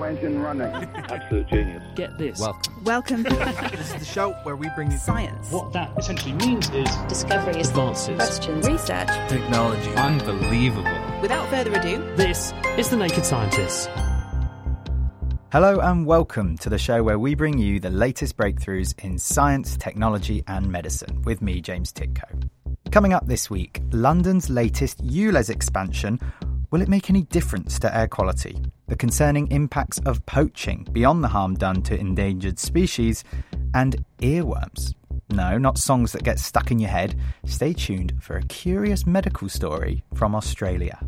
All engine running. Absolute genius. Get this. Welcome. Welcome. this is the show where we bring you Science. What that essentially means is Discoveries. advances. Questions. Research. technology. Unbelievable. Without further ado, This is The Naked Scientists. Hello and welcome to the show where we bring you the latest breakthroughs in science, technology, and medicine with me, James Tytko. Coming up this week, London's latest ULEZ expansion. Will it make any difference to air quality? The concerning impacts of poaching beyond the harm done to endangered species, and earworms. No, not songs that get stuck in your head. Stay tuned for a curious medical story from Australia.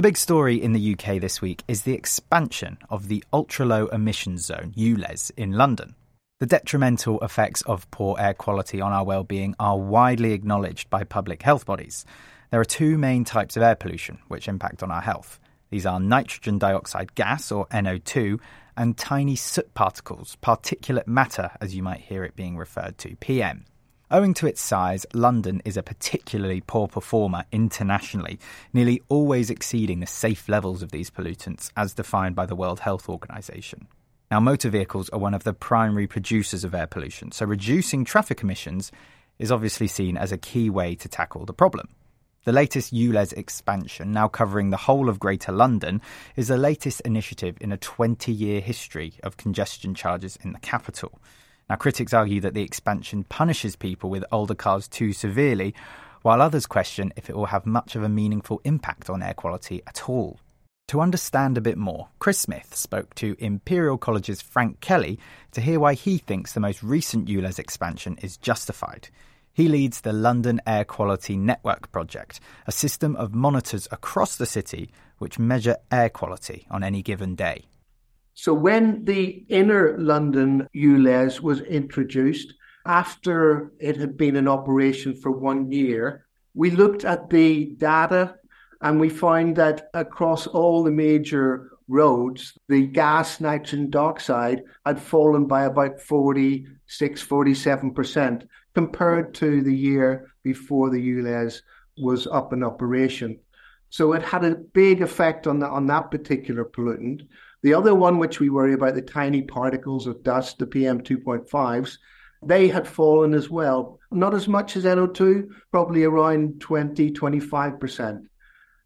The big story in the UK this week is the expansion of the ultra low emissions zone, ULEZ, in London. The detrimental effects of poor air quality on our well-being are widely acknowledged by public health bodies. There are two main types of air pollution which impact on our health. These are nitrogen dioxide gas, or NO2, and tiny soot particles, particulate matter, as you might hear it being referred to, PM. Owing to its size, London is a particularly poor performer internationally, nearly always exceeding the safe levels of these pollutants as defined by the World Health Organization. Now, motor vehicles are one of the primary producers of air pollution, so reducing traffic emissions is obviously seen as a key way to tackle the problem. The latest ULEZ expansion, now covering the whole of Greater London, is the latest initiative in a 20 year history of congestion charges in the capital. Now, critics argue that the expansion punishes people with older cars too severely, while others question if it will have much of a meaningful impact on air quality at all. To understand a bit more, Chris Smith spoke to Imperial College's Frank Kelly to hear why he thinks the most recent ULEZ expansion is justified. He leads the London Air Quality Network project, a system of monitors across the city which measure air quality on any given day. So when the inner London ULEZ was introduced, after it had been in operation for one year, we looked at the data and we found that across all the major roads, the gas nitrogen dioxide had fallen by about 46, 47% compared to the year before the ULEZ was up in operation. So it had a big effect on, the, on that particular pollutant. The other one, which we worry about, the tiny particles of dust, the PM 2.5s, they had fallen as well. Not as much as NO2, probably around 20, 25%.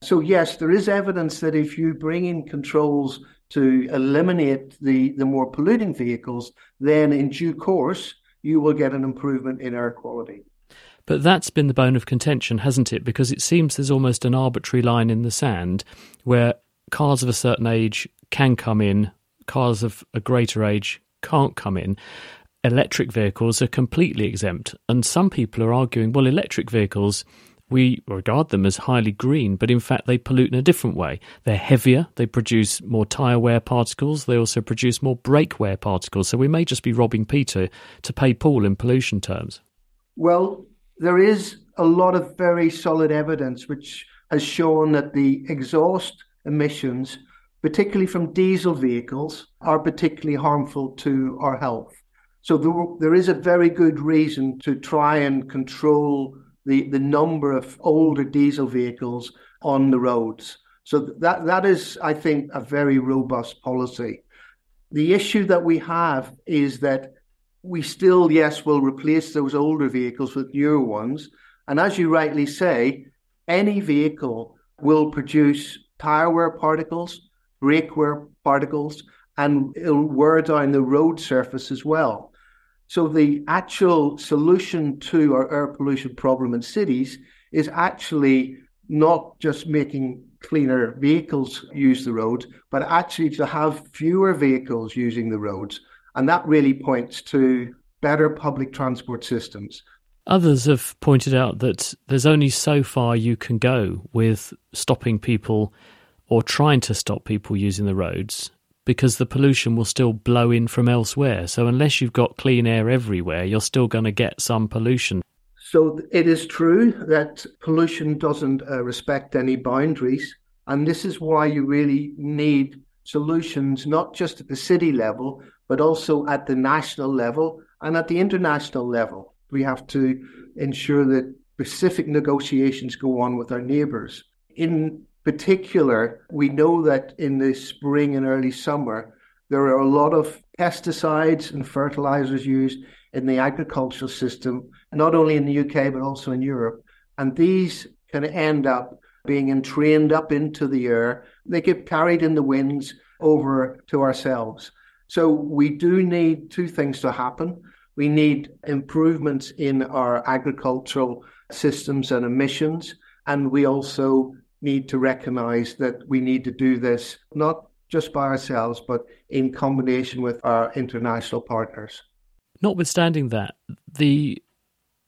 So, yes, there is evidence that if you bring in controls to eliminate the, the more polluting vehicles, then in due course, you will get an improvement in air quality. But that's been the bone of contention, hasn't it? Because it seems there's almost an arbitrary line in the sand where cars of a certain age can come in, cars of a greater age can't come in. Electric vehicles are completely exempt. And some people are arguing, well, electric vehicles, we regard them as highly green, but in fact they pollute in a different way. They're heavier, they produce more tyre wear particles, they also produce more brake wear particles. So we may just be robbing Peter to pay Paul in pollution terms. Well, there is a lot of very solid evidence which has shown that the exhaust emissions, particularly from diesel vehicles, are particularly harmful to our health. So there, there is a very good reason to try and control the, the number of older diesel vehicles on the roads. So that that is, I think, a very robust policy. The issue that we have is that we still, yes, will replace those older vehicles with newer ones. And as you rightly say, any vehicle will produce tire wear particles, brake wear particles, and it'll wear down the road surface as well. So the actual solution to our air pollution problem in cities is actually not just making cleaner vehicles use the roads, but actually to have fewer vehicles using the roads. And that really points to better public transport systems. Others have pointed out that there's only so far you can go with stopping people or trying to stop people using the roads because the pollution will still blow in from elsewhere. So, unless you've got clean air everywhere, you're still going to get some pollution. So, it is true that pollution doesn't uh, respect any boundaries. And this is why you really need solutions, not just at the city level, but also at the national level and at the international level. We have to ensure that specific negotiations go on with our neighbours. In particular, we know that in the spring and early summer, there are a lot of pesticides and fertilizers used in the agricultural system, not only in the UK, but also in Europe. And these can end up being entrained up into the air. They get carried in the winds over to ourselves. So we do need two things to happen. We need improvements in our agricultural systems and emissions. And we also need to recognize that we need to do this not just by ourselves, but in combination with our international partners. Notwithstanding that, the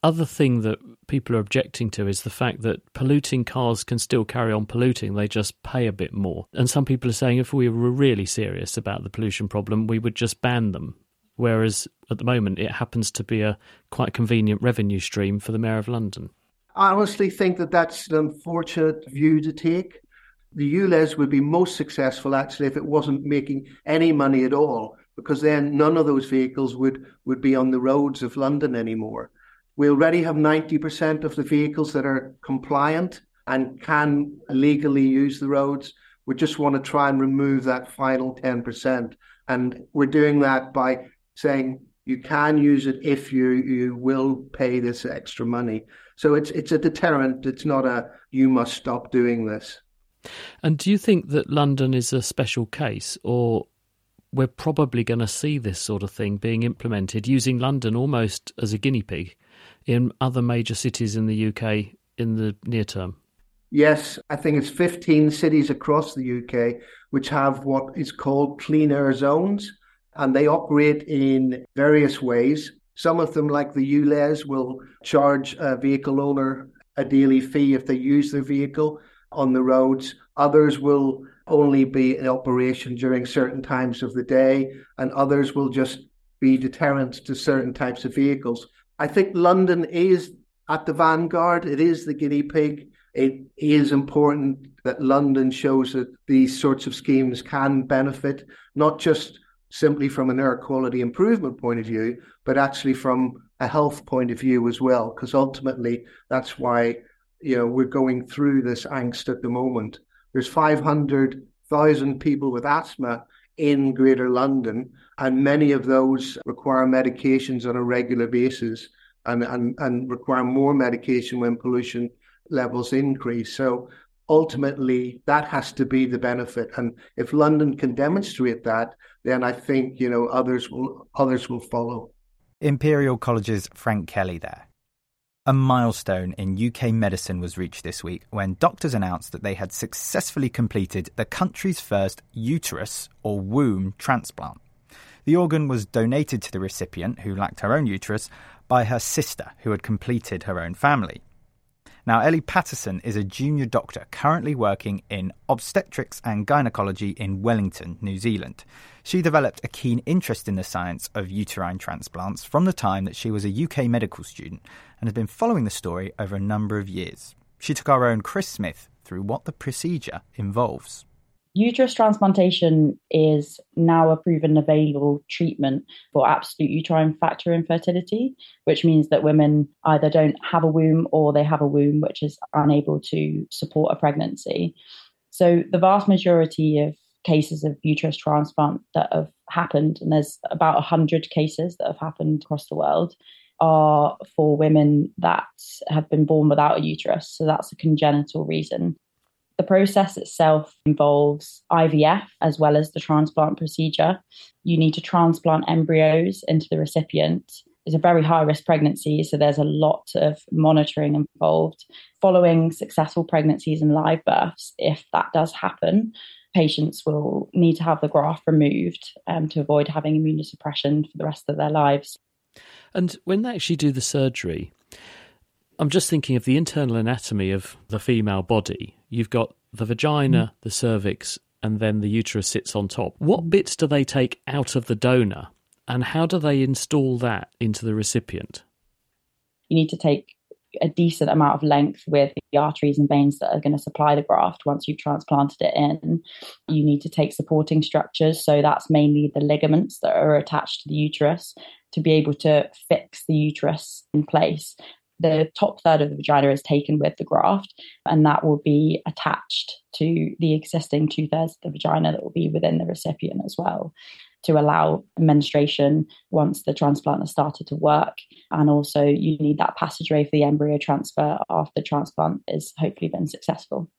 other thing that people are objecting to is the fact that polluting cars can still carry on polluting, they just pay a bit more. And some people are saying if we were really serious about the pollution problem, we would just ban them. Whereas at the moment, it happens to be a quite convenient revenue stream for the Mayor of London. I honestly think that that's an unfortunate view to take. The ULEZ would be most successful actually if it wasn't making any money at all, because then none of those vehicles would, would be on the roads of London anymore. We already have 90% of the vehicles that are compliant and can legally use the roads. We just want to try and remove that final 10%. And we're doing that by saying you can use it if you, you will pay this extra money. So it's it's a deterrent. It's not a you must stop doing this. And do you think that London is a special case, or we're probably going to see this sort of thing being implemented using London almost as a guinea pig in other major cities in the UK in the near term? Yes, I think it's 15 cities across the UK which have what is called clean air zones, and they operate in various ways. Some of them, like the ULEZ, will charge a vehicle owner a daily fee if they use their vehicle on the roads. Others will only be in operation during certain times of the day, and others will just be deterrents to certain types of vehicles. I think London is at the vanguard. It is the guinea pig. It is important that London shows that these sorts of schemes can benefit, not just simply from an air quality improvement point of view, but actually from a health point of view as well. Because ultimately, that's why you know we're going through this angst at the moment. There's 500,000 people with asthma in Greater London, and many of those require medications on a regular basis and, and, and require more medication when pollution levels increase. So ultimately that has to be the benefit. And if London can demonstrate that, then I think, you know, others will others will follow. Imperial College's Frank Kelly there. A milestone in UK medicine was reached this week when doctors announced that they had successfully completed the country's first uterus or womb transplant. The organ was donated to the recipient, who lacked her own uterus, by her sister, who had completed her own family. Now, Ellie Patterson is a junior doctor currently working in obstetrics and gynecology in Wellington, New Zealand. She developed a keen interest in the science of uterine transplants from the time that she was a UK medical student and has been following the story over a number of years. She took our own Chris Smith through what the procedure involves. Uterus transplantation is now a proven available treatment for absolute uterine factor infertility, which means that women either don't have a womb or they have a womb which is unable to support a pregnancy. So, the vast majority of cases of uterus transplant that have happened, and there's about 100 cases that have happened across the world, are for women that have been born without a uterus. So, that's a congenital reason. The process itself involves IVF as well as the transplant procedure. You need to transplant embryos into the recipient. It's a very high risk pregnancy, so there's a lot of monitoring involved. Following successful pregnancies and live births, if that does happen, patients will need to have the graft removed um, to avoid having immunosuppression for the rest of their lives. And when they actually do the surgery, I'm just thinking of the internal anatomy of the female body. You've got the vagina, mm. the cervix, and then the uterus sits on top. What bits do they take out of the donor, and how do they install that into the recipient? You need to take a decent amount of length with the arteries and veins that are going to supply the graft once you've transplanted it in. You need to take supporting structures. So that's mainly the ligaments that are attached to the uterus to be able to fix the uterus in place. The top third of the vagina is taken with the graft, and that will be attached to the existing two thirds of the vagina that will be within the recipient as well to allow menstruation once the transplant has started to work. And also, you need that passageway for the embryo transfer after the transplant has hopefully been successful.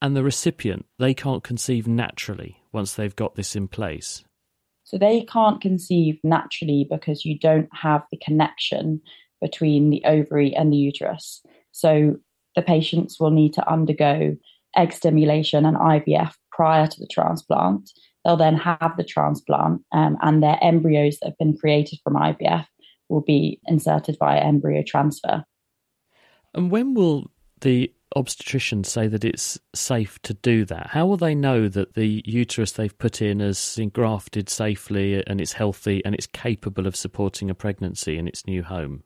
And the recipient, they can't conceive naturally once they've got this in place. So they can't conceive naturally because you don't have the connection between the ovary and the uterus. So the patients will need to undergo egg stimulation and IVF prior to the transplant They'll then have the transplant, um, and their embryos that have been created from IVF will be inserted via embryo transfer. And when will the obstetrician say that it's safe to do that? How will they know that the uterus they've put in has engrafted safely and it's healthy and it's capable of supporting a pregnancy in its new home?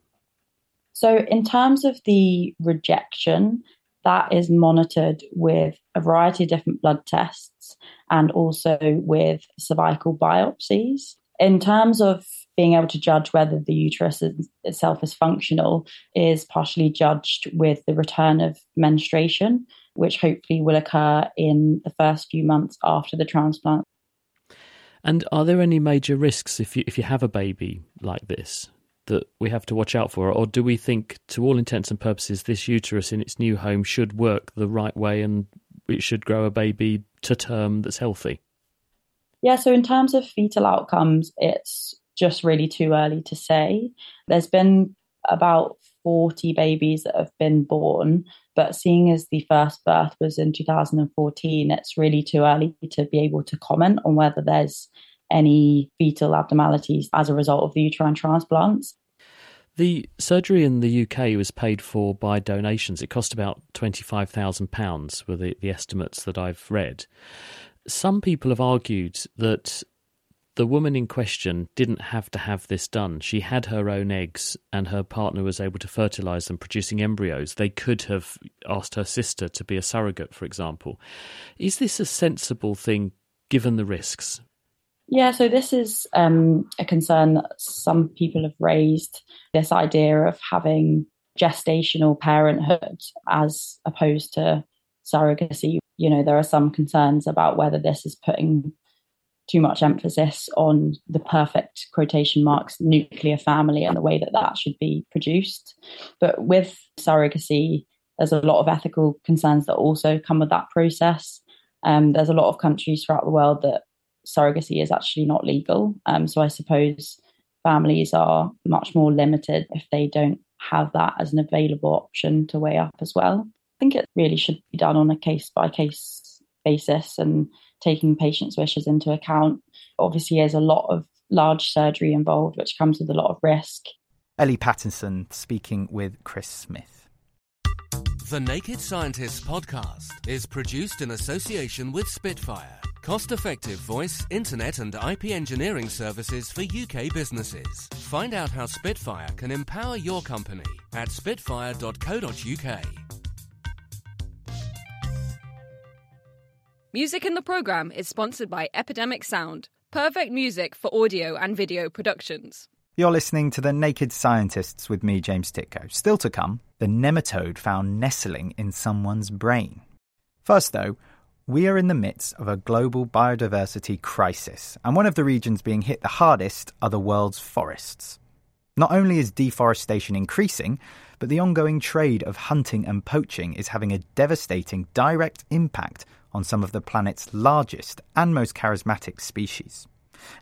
So, in terms of the rejection, that is monitored with a variety of different blood tests and also with cervical biopsies. In terms of being able to judge whether the uterus itself is functional is partially judged with the return of menstruation, which hopefully will occur in the first few months after the transplant. And are there any major risks if you if you have a baby like this? That we have to watch out for? Or do we think, to all intents and purposes, this uterus in its new home should work the right way and it should grow a baby to term that's healthy? Yeah, so in terms of fetal outcomes, it's just really too early to say. There's been about 40 babies that have been born, but seeing as the first birth was in 2014, it's really too early to be able to comment on whether there's any fetal abnormalities as a result of the uterine transplants. The surgery in the UK was paid for by donations. It cost about £25,000, were the, the estimates that I've read. Some people have argued that the woman in question didn't have to have this done. She had her own eggs, and her partner was able to fertilize them, producing embryos. They could have asked her sister to be a surrogate, for example. Is this a sensible thing given the risks? Yeah, so this is um, a concern that some people have raised this idea of having gestational parenthood as opposed to surrogacy. You know, there are some concerns about whether this is putting too much emphasis on the perfect quotation marks nuclear family and the way that that should be produced. But with surrogacy, there's a lot of ethical concerns that also come with that process. Um, there's a lot of countries throughout the world that surrogacy is actually not legal. Um, so I suppose families are much more limited if they don't have that as an available option to weigh up as well. I think it really should be done on a case by case basis and taking patients' wishes into account. Obviously, there's a lot of large surgery involved, which comes with a lot of risk. Ellie Pattinson speaking with Chris Smith. The Naked Scientists podcast is produced in association with Spitfire Cost effective voice, internet, and IP engineering services for UK businesses. Find out how Spitfire can empower your company at spitfire.co.uk. Music in the programme is sponsored by Epidemic Sound, perfect music for audio and video productions. You're listening to The Naked Scientists with me, James Tytko. Still to come, the nematode found nestling in someone's brain. First, though, we are in the midst of a global biodiversity crisis, and one of the regions being hit the hardest are the world's forests. Not only is deforestation increasing, but the ongoing trade of hunting and poaching is having a devastating direct impact on some of the planet's largest and most charismatic species.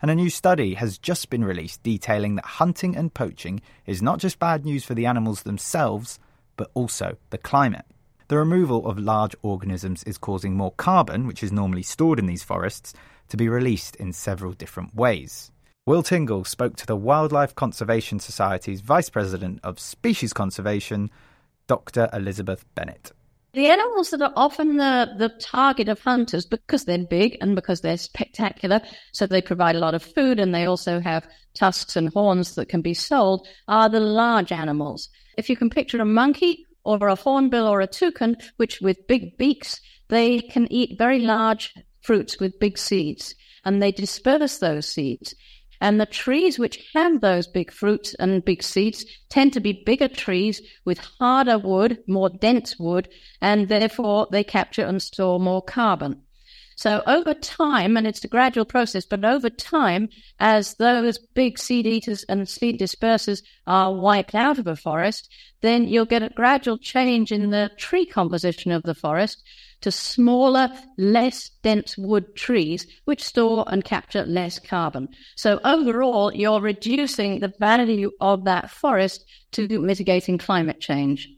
And a new study has just been released detailing that hunting and poaching is not just bad news for the animals themselves, but also the climate. The removal of large organisms is causing more carbon, which is normally stored in these forests, to be released in several different ways. Will Tingle spoke to the Wildlife Conservation Society's Vice President of Species Conservation, Dr. Elizabeth Bennett. The animals that are often the, the target of hunters because they're big and because they're spectacular, so they provide a lot of food and they also have tusks and horns that can be sold, are the large animals. If you can picture a monkey or a hornbill or a toucan, which with big beaks, they can eat very large fruits with big seeds and they disperse those seeds. And the trees which have those big fruits and big seeds tend to be bigger trees with harder wood, more dense wood, and therefore they capture and store more carbon. So over time, and it's a gradual process, but over time, as those big seed eaters and seed dispersers are wiped out of a forest, then you'll get a gradual change in the tree composition of the forest to smaller, less dense wood trees, which store and capture less carbon. So overall, you're reducing the value of that forest to mitigating climate change.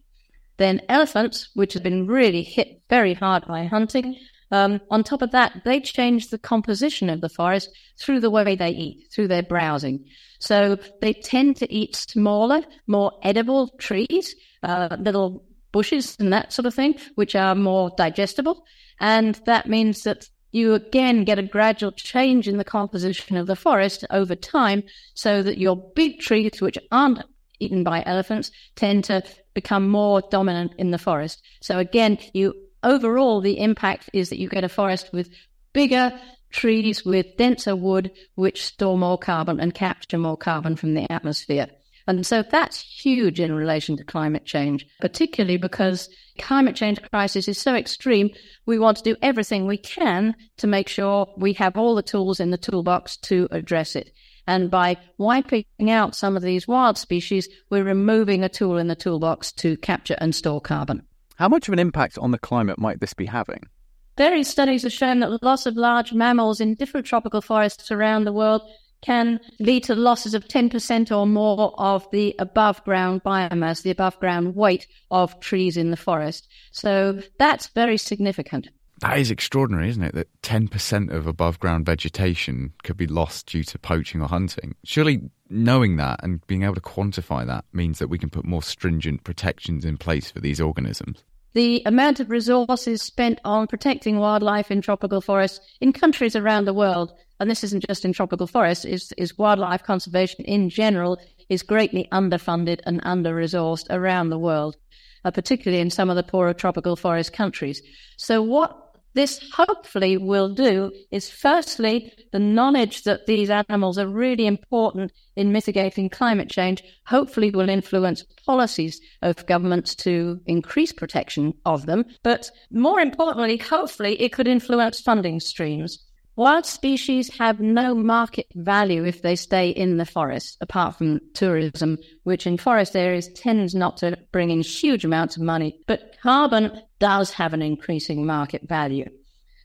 Then elephants, which have been really hit very hard by hunting, um, on top of that, they change the composition of the forest through the way they eat, through their browsing. So they tend to eat smaller, more edible trees, uh, little bushes and that sort of thing, which are more digestible. And that means that you again get a gradual change in the composition of the forest over time so that your big trees, which aren't eaten by elephants, tend to become more dominant in the forest. So again, you overall, the impact is that you get a forest with bigger trees with denser wood, which store more carbon and capture more carbon from the atmosphere. And so that's huge in relation to climate change, particularly because climate change crisis is so extreme. We want to do everything we can to make sure we have all the tools in the toolbox to address it. And by wiping out some of these wild species, we're removing a tool in the toolbox to capture and store carbon. How much of an impact on the climate might this be having? Various studies have shown that the loss of large mammals in different tropical forests around the world can lead to losses of 10% or more of the above ground biomass, the above ground weight of trees in the forest. So that's very significant. That is extraordinary, isn't it? That 10% of above ground vegetation could be lost due to poaching or hunting. Surely knowing that and being able to quantify that means that we can put more stringent protections in place for these organisms the amount of resources spent on protecting wildlife in tropical forests in countries around the world, and this isn't just in tropical forests, is, is wildlife conservation in general is greatly underfunded and under resourced around the world, uh, particularly in some of the poorer tropical forest countries. So, what this hopefully will do is firstly, the knowledge that these animals are really important in mitigating climate change hopefully will influence policies of governments to increase protection of them. But more importantly, hopefully it could influence funding streams. Wild species have no market value if they stay in the forest, apart from tourism, which in forest areas tends not to bring in huge amounts of money. But carbon does have an increasing market value.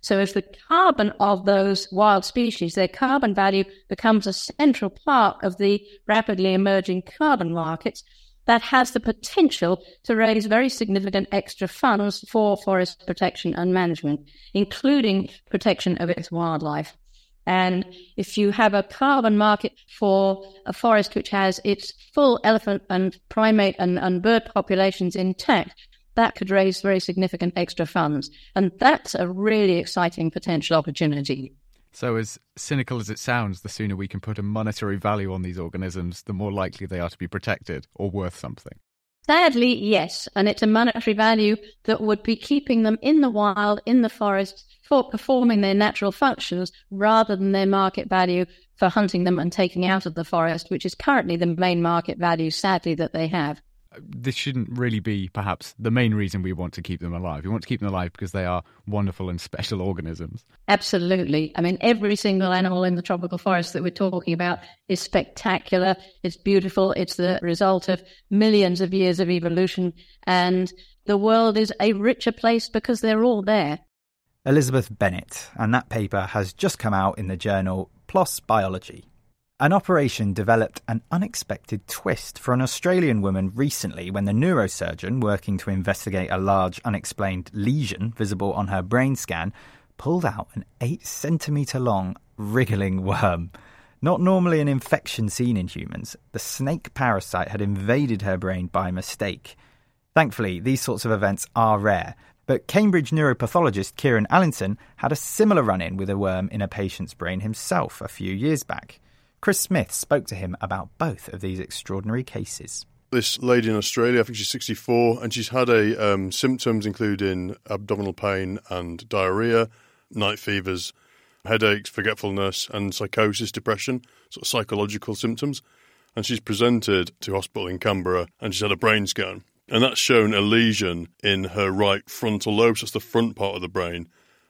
So if the carbon of those wild species, their carbon value becomes a central part of the rapidly emerging carbon markets, that has the potential to raise very significant extra funds for forest protection and management, including protection of its wildlife. And if you have a carbon market for a forest which has its full elephant and primate and, and bird populations intact, that could raise very significant extra funds. And that's a really exciting potential opportunity. So, as cynical as it sounds, the sooner we can put a monetary value on these organisms, the more likely they are to be protected or worth something. Sadly, yes. And it's a monetary value that would be keeping them in the wild, in the forest, for performing their natural functions rather than their market value for hunting them and taking out of the forest, which is currently the main market value, sadly, that they have this shouldn't really be perhaps the main reason we want to keep them alive. We want to keep them alive because they are wonderful and special organisms. Absolutely. I mean, every single animal in the tropical forest that we're talking about is spectacular. It's beautiful. It's the result of millions of years of evolution. And the world is a richer place because they're all there. Elizabeth Bennett, and that paper has just come out in the journal PLOS Biology. An operation developed an unexpected twist for an Australian woman recently when the neurosurgeon working to investigate a large unexplained lesion visible on her brain scan pulled out an 8 centimetre long wriggling worm. Not normally an infection seen in humans, the snake parasite had invaded her brain by mistake. Thankfully, these sorts of events are rare, But Cambridge neuropathologist Kieran Allinson had a similar run in with a worm in a patient's brain himself a few years back. Chris Smith spoke to him about both of these extraordinary cases. This lady in Australia, I think she's 64, and she's had a um, symptoms including abdominal pain and diarrhea, night fevers, headaches, forgetfulness, and psychosis, depression, sort of psychological symptoms. And she's presented to hospital in Canberra, and she's had a brain scan, and that's shown a lesion in her right frontal lobe. So that's the front part of the brain,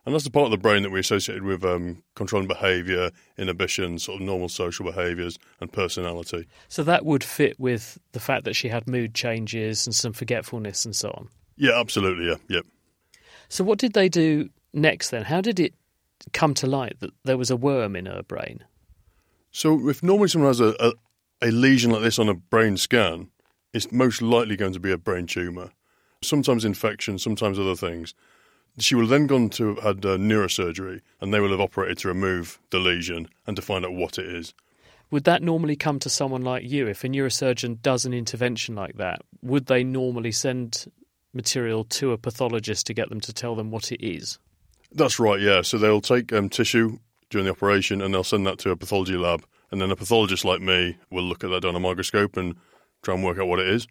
and that's the part of the brain that we associated with um, controlling behaviour, inhibition, sort of normal social behaviours, and personality. So that would fit with the fact that she had mood changes and some forgetfulness and so on. Yeah, absolutely. Yeah, yep. So what did they do next then? How did it come to light that there was a worm in her brain? So if normally someone has a, a, a lesion like this on a brain scan, it's most likely going to be a brain tumour. Sometimes infection, sometimes other things. She will then gone to have had uh, neurosurgery, and they will have operated to remove the lesion and to find out what it is. Would that normally come to someone like you? If a neurosurgeon does an intervention like that, would they normally send material to a pathologist to get them to tell them what it is? That's right, yeah. So they'll take um, tissue during the operation and they'll send that to a pathology lab, and then a pathologist like me will look at that on a microscope and try and work out what it is.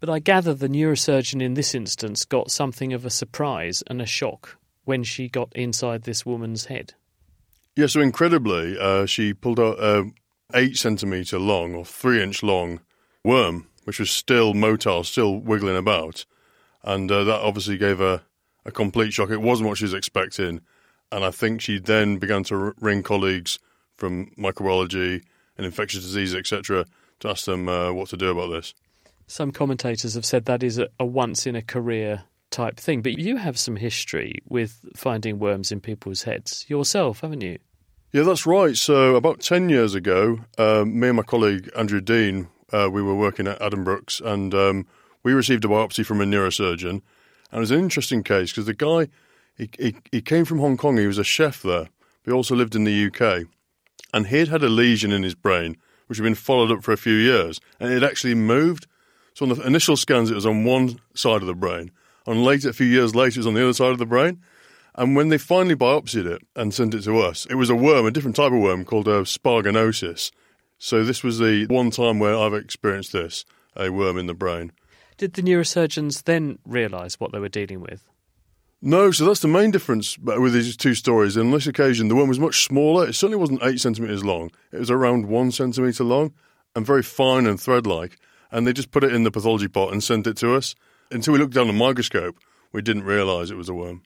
But I gather the neurosurgeon in this instance got something of a surprise and a shock when she got inside this woman's head. Yeah, so incredibly, uh, she pulled out a eight centimetre long or three inch long worm, which was still motile, still wiggling about. And uh, that obviously gave her a complete shock. It wasn't what she was expecting. And I think she then began to ring colleagues from microbiology and infectious disease, etc., to ask them uh, what to do about this. Some commentators have said that is a, a once in a career type thing, but you have some history with finding worms in people's heads yourself, haven't you? Yeah, that's right. So about 10 years ago, um, me and my colleague Andrew Dean, uh, we were working at Addenbrooke's and um, we received a biopsy from a neurosurgeon. And it was an interesting case because the guy, he, he, he came from Hong Kong, he was a chef there, but he also lived in the UK. And he'd had a lesion in his brain, which had been followed up for a few years, and it actually moved. So on the initial scans, it was on one side of the brain. On later, a few years later, it was on the other side of the brain. And when they finally biopsied it and sent it to us, it was a worm, a different type of worm called uh, a sparganosis. So this was the one time where I've experienced this, a worm in the brain. Did the neurosurgeons then realise what they were dealing with? No, so that's the main difference with these two stories. On this occasion, the worm was much smaller. It certainly wasn't eight centimetres long. It was around one centimetre long and very fine and thread like and they just put it in the pathology pot and sent it to us. Until we looked down the microscope, we didn't realise it was a worm.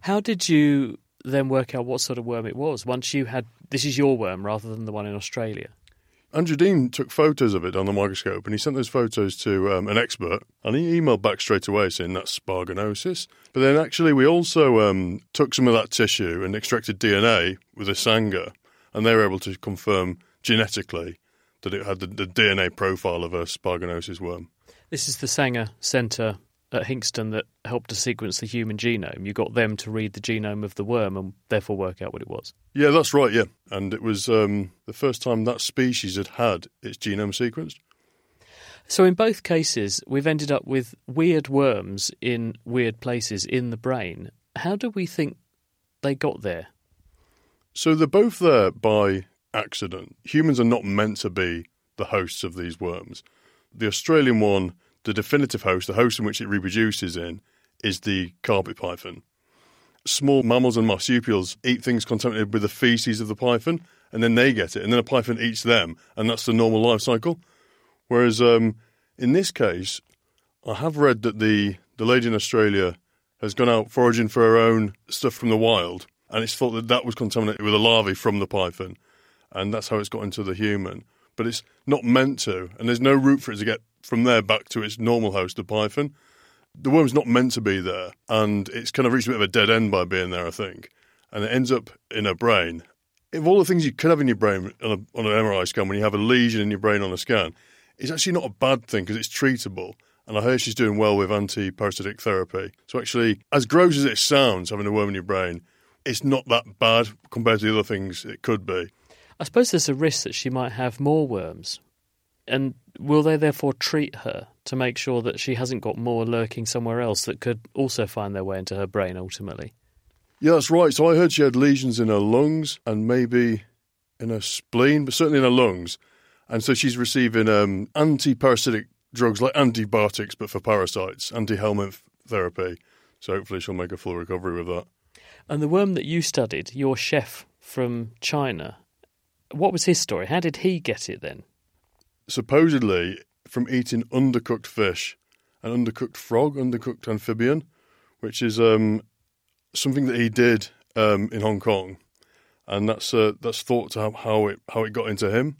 How did you then work out what sort of worm it was once you had this is your worm rather than the one in Australia? Andrew Dean took photos of it on the microscope and he sent those photos to um, an expert and he emailed back straight away saying that's sparganosis. But then actually, we also um, took some of that tissue and extracted DNA with a Sanger and they were able to confirm genetically that it had the, the DNA profile of a sparganosis worm. This is the Sanger Centre at Hinxton that helped to sequence the human genome. You got them to read the genome of the worm and therefore work out what it was. Yeah, that's right. Yeah, and it was um, the first time that species had had its genome sequenced. So in both cases, we've ended up with weird worms in weird places in the brain. How do we think they got there? So they're both there by accident. Humans are not meant to be the hosts of these worms. The Australian one, the definitive host, the host in which it reproduces in, is the carpet python. Small mammals and marsupials eat things contaminated with the feces of the python, and then they get it, and then a python eats them, and that's the normal life cycle. Whereas um, in this case, I have read that the, the lady in Australia has gone out foraging for her own stuff from the wild, and it's thought that that was contaminated with a larvae from the python and that's how it's got into the human. But it's not meant to, and there's no route for it to get from there back to its normal host, the python. The worm's not meant to be there, and it's kind of reached a bit of a dead end by being there, I think. And it ends up in a brain. Of all the things you could have in your brain on, a, on an MRI scan, when you have a lesion in your brain on a scan, it's actually not a bad thing because it's treatable. And I hear she's doing well with anti parasitic therapy. So, actually, as gross as it sounds, having a worm in your brain, it's not that bad compared to the other things it could be. I suppose there's a risk that she might have more worms. And will they therefore treat her to make sure that she hasn't got more lurking somewhere else that could also find their way into her brain ultimately? Yeah, that's right. So I heard she had lesions in her lungs and maybe in her spleen, but certainly in her lungs. And so she's receiving um, anti-parasitic drugs like antibiotics, but for parasites, anti-helminth therapy. So hopefully she'll make a full recovery with that. And the worm that you studied, your chef from China, what was his story? How did he get it then? Supposedly from eating undercooked fish, an undercooked frog, undercooked amphibian, which is um, something that he did um, in Hong Kong, and that's uh, that's thought to have how it how it got into him.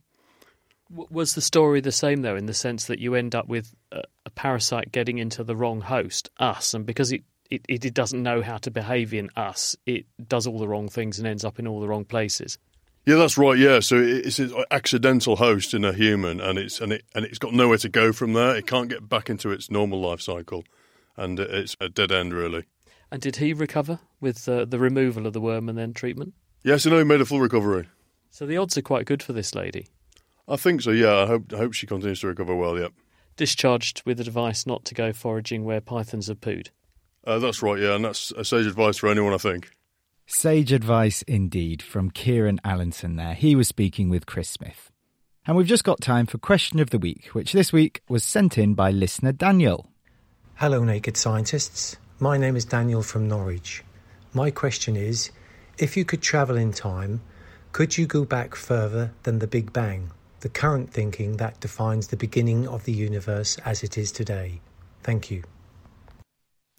Was the story the same though, in the sense that you end up with a, a parasite getting into the wrong host, us, and because it, it, it doesn't know how to behave in us, it does all the wrong things and ends up in all the wrong places. Yeah, that's right. Yeah, so it's an accidental host in a human, and it's and it and it's got nowhere to go from there. It can't get back into its normal life cycle, and it's a dead end really. And did he recover with uh, the removal of the worm and then treatment? Yes, I know he made a full recovery. So the odds are quite good for this lady. I think so. Yeah, I hope I hope she continues to recover well. Yep. Discharged with advice not to go foraging where pythons have pooed. Uh, that's right. Yeah, and that's a sage advice for anyone. I think. Sage advice indeed from Kieran Allinson there. He was speaking with Chris Smith. And we've just got time for question of the week, which this week was sent in by listener Daniel. Hello, naked scientists. My name is Daniel from Norwich. My question is if you could travel in time, could you go back further than the Big Bang, the current thinking that defines the beginning of the universe as it is today? Thank you.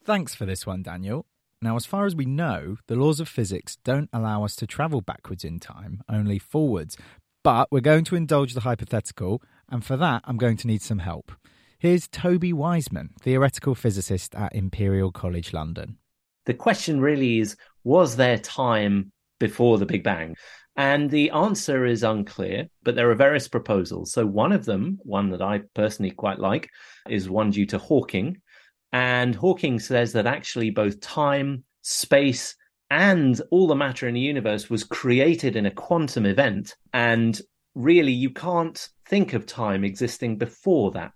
Thanks for this one, Daniel. Now, as far as we know, the laws of physics don't allow us to travel backwards in time, only forwards. But we're going to indulge the hypothetical, and for that, I'm going to need some help. Here's Toby Wiseman, theoretical physicist at Imperial College London. The question really is was there time before the Big Bang? And the answer is unclear, but there are various proposals. So, one of them, one that I personally quite like, is one due to Hawking. And Hawking says that actually both time, space, and all the matter in the universe was created in a quantum event. And really, you can't think of time existing before that.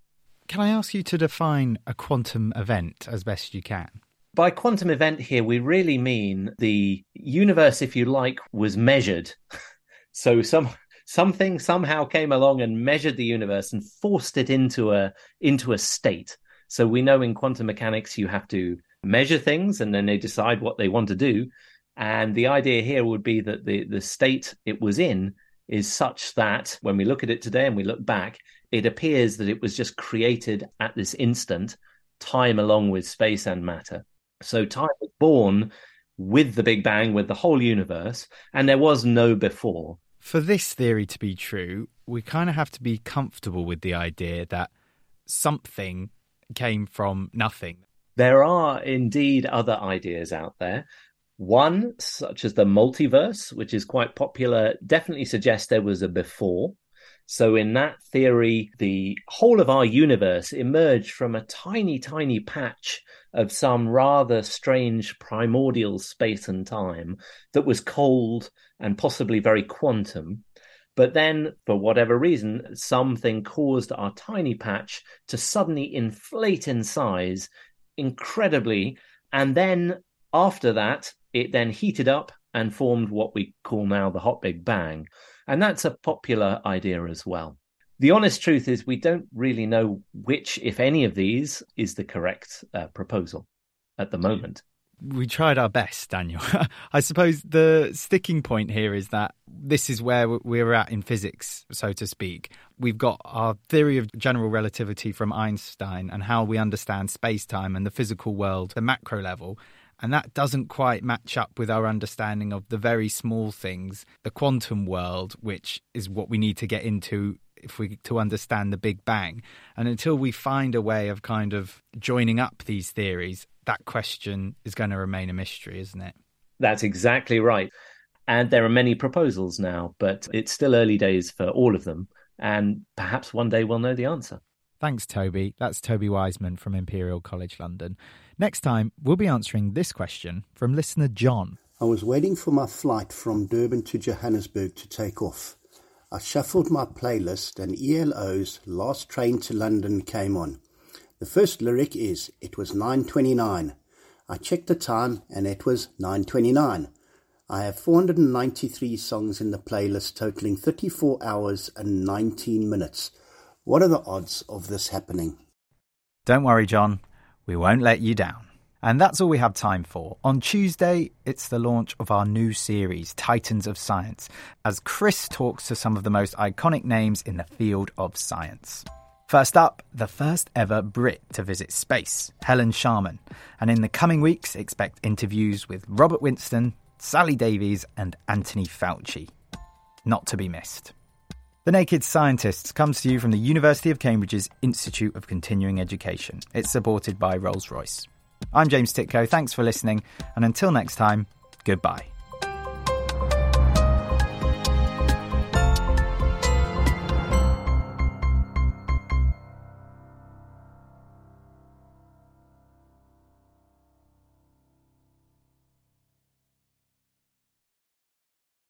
Can I ask you to define a quantum event as best you can? By quantum event here, we really mean the universe, if you like, was measured. so some something somehow came along and measured the universe and forced it into a into a state. So we know in quantum mechanics you have to measure things and then they decide what they want to do. And the idea here would be that the, the state it was in is such that when we look at it today and we look back, it appears that it was just created at this instant, time along with space and matter. So time was born with the Big Bang, with the whole universe, and there was no before. For this theory to be true, we kind of have to be comfortable with the idea that something came from nothing. There are indeed other ideas out there. One, such as the multiverse, which is quite popular, definitely suggests there was a before. So, in that theory, the whole of our universe emerged from a tiny, tiny patch of some rather strange primordial space and time that was cold and possibly very quantum. But then, for whatever reason, something caused our tiny patch to suddenly inflate in size incredibly. And then, after that, it then heated up and formed what we call now the hot Big Bang. And that's a popular idea as well. The honest truth is, we don't really know which, if any of these, is the correct uh, proposal at the moment. We tried our best, Daniel. I suppose the sticking point here is that this is where we're at in physics, so to speak. We've got our theory of general relativity from Einstein and how we understand space time and the physical world, the macro level. And that doesn't quite match up with our understanding of the very small things, the quantum world, which is what we need to get into if we to understand the Big Bang. And until we find a way of kind of joining up these theories, that question is going to remain a mystery, isn't it? That's exactly right. And there are many proposals now, but it's still early days for all of them. And perhaps one day we'll know the answer. Thanks, Toby. That's Toby Wiseman from Imperial College London. Next time, we'll be answering this question from listener John. I was waiting for my flight from Durban to Johannesburg to take off. I shuffled my playlist and ELO's Last Train to London came on. The first lyric is, It was 9.29. I checked the time and it was 9.29. I have 493 songs in the playlist totaling 34 hours and 19 minutes. What are the odds of this happening? Don't worry, John. We won't let you down. And that's all we have time for. On Tuesday, it's the launch of our new series, Titans of Science, as Chris talks to some of the most iconic names in the field of science. First up, the first ever Brit to visit space, Helen Sharman. And in the coming weeks, expect interviews with Robert Winston, Sally Davies, and Anthony Fauci. Not to be missed. The Naked Scientists comes to you from the University of Cambridge's Institute of Continuing Education. It's supported by Rolls Royce. I'm James Tytko. Thanks for listening, and until next time, goodbye.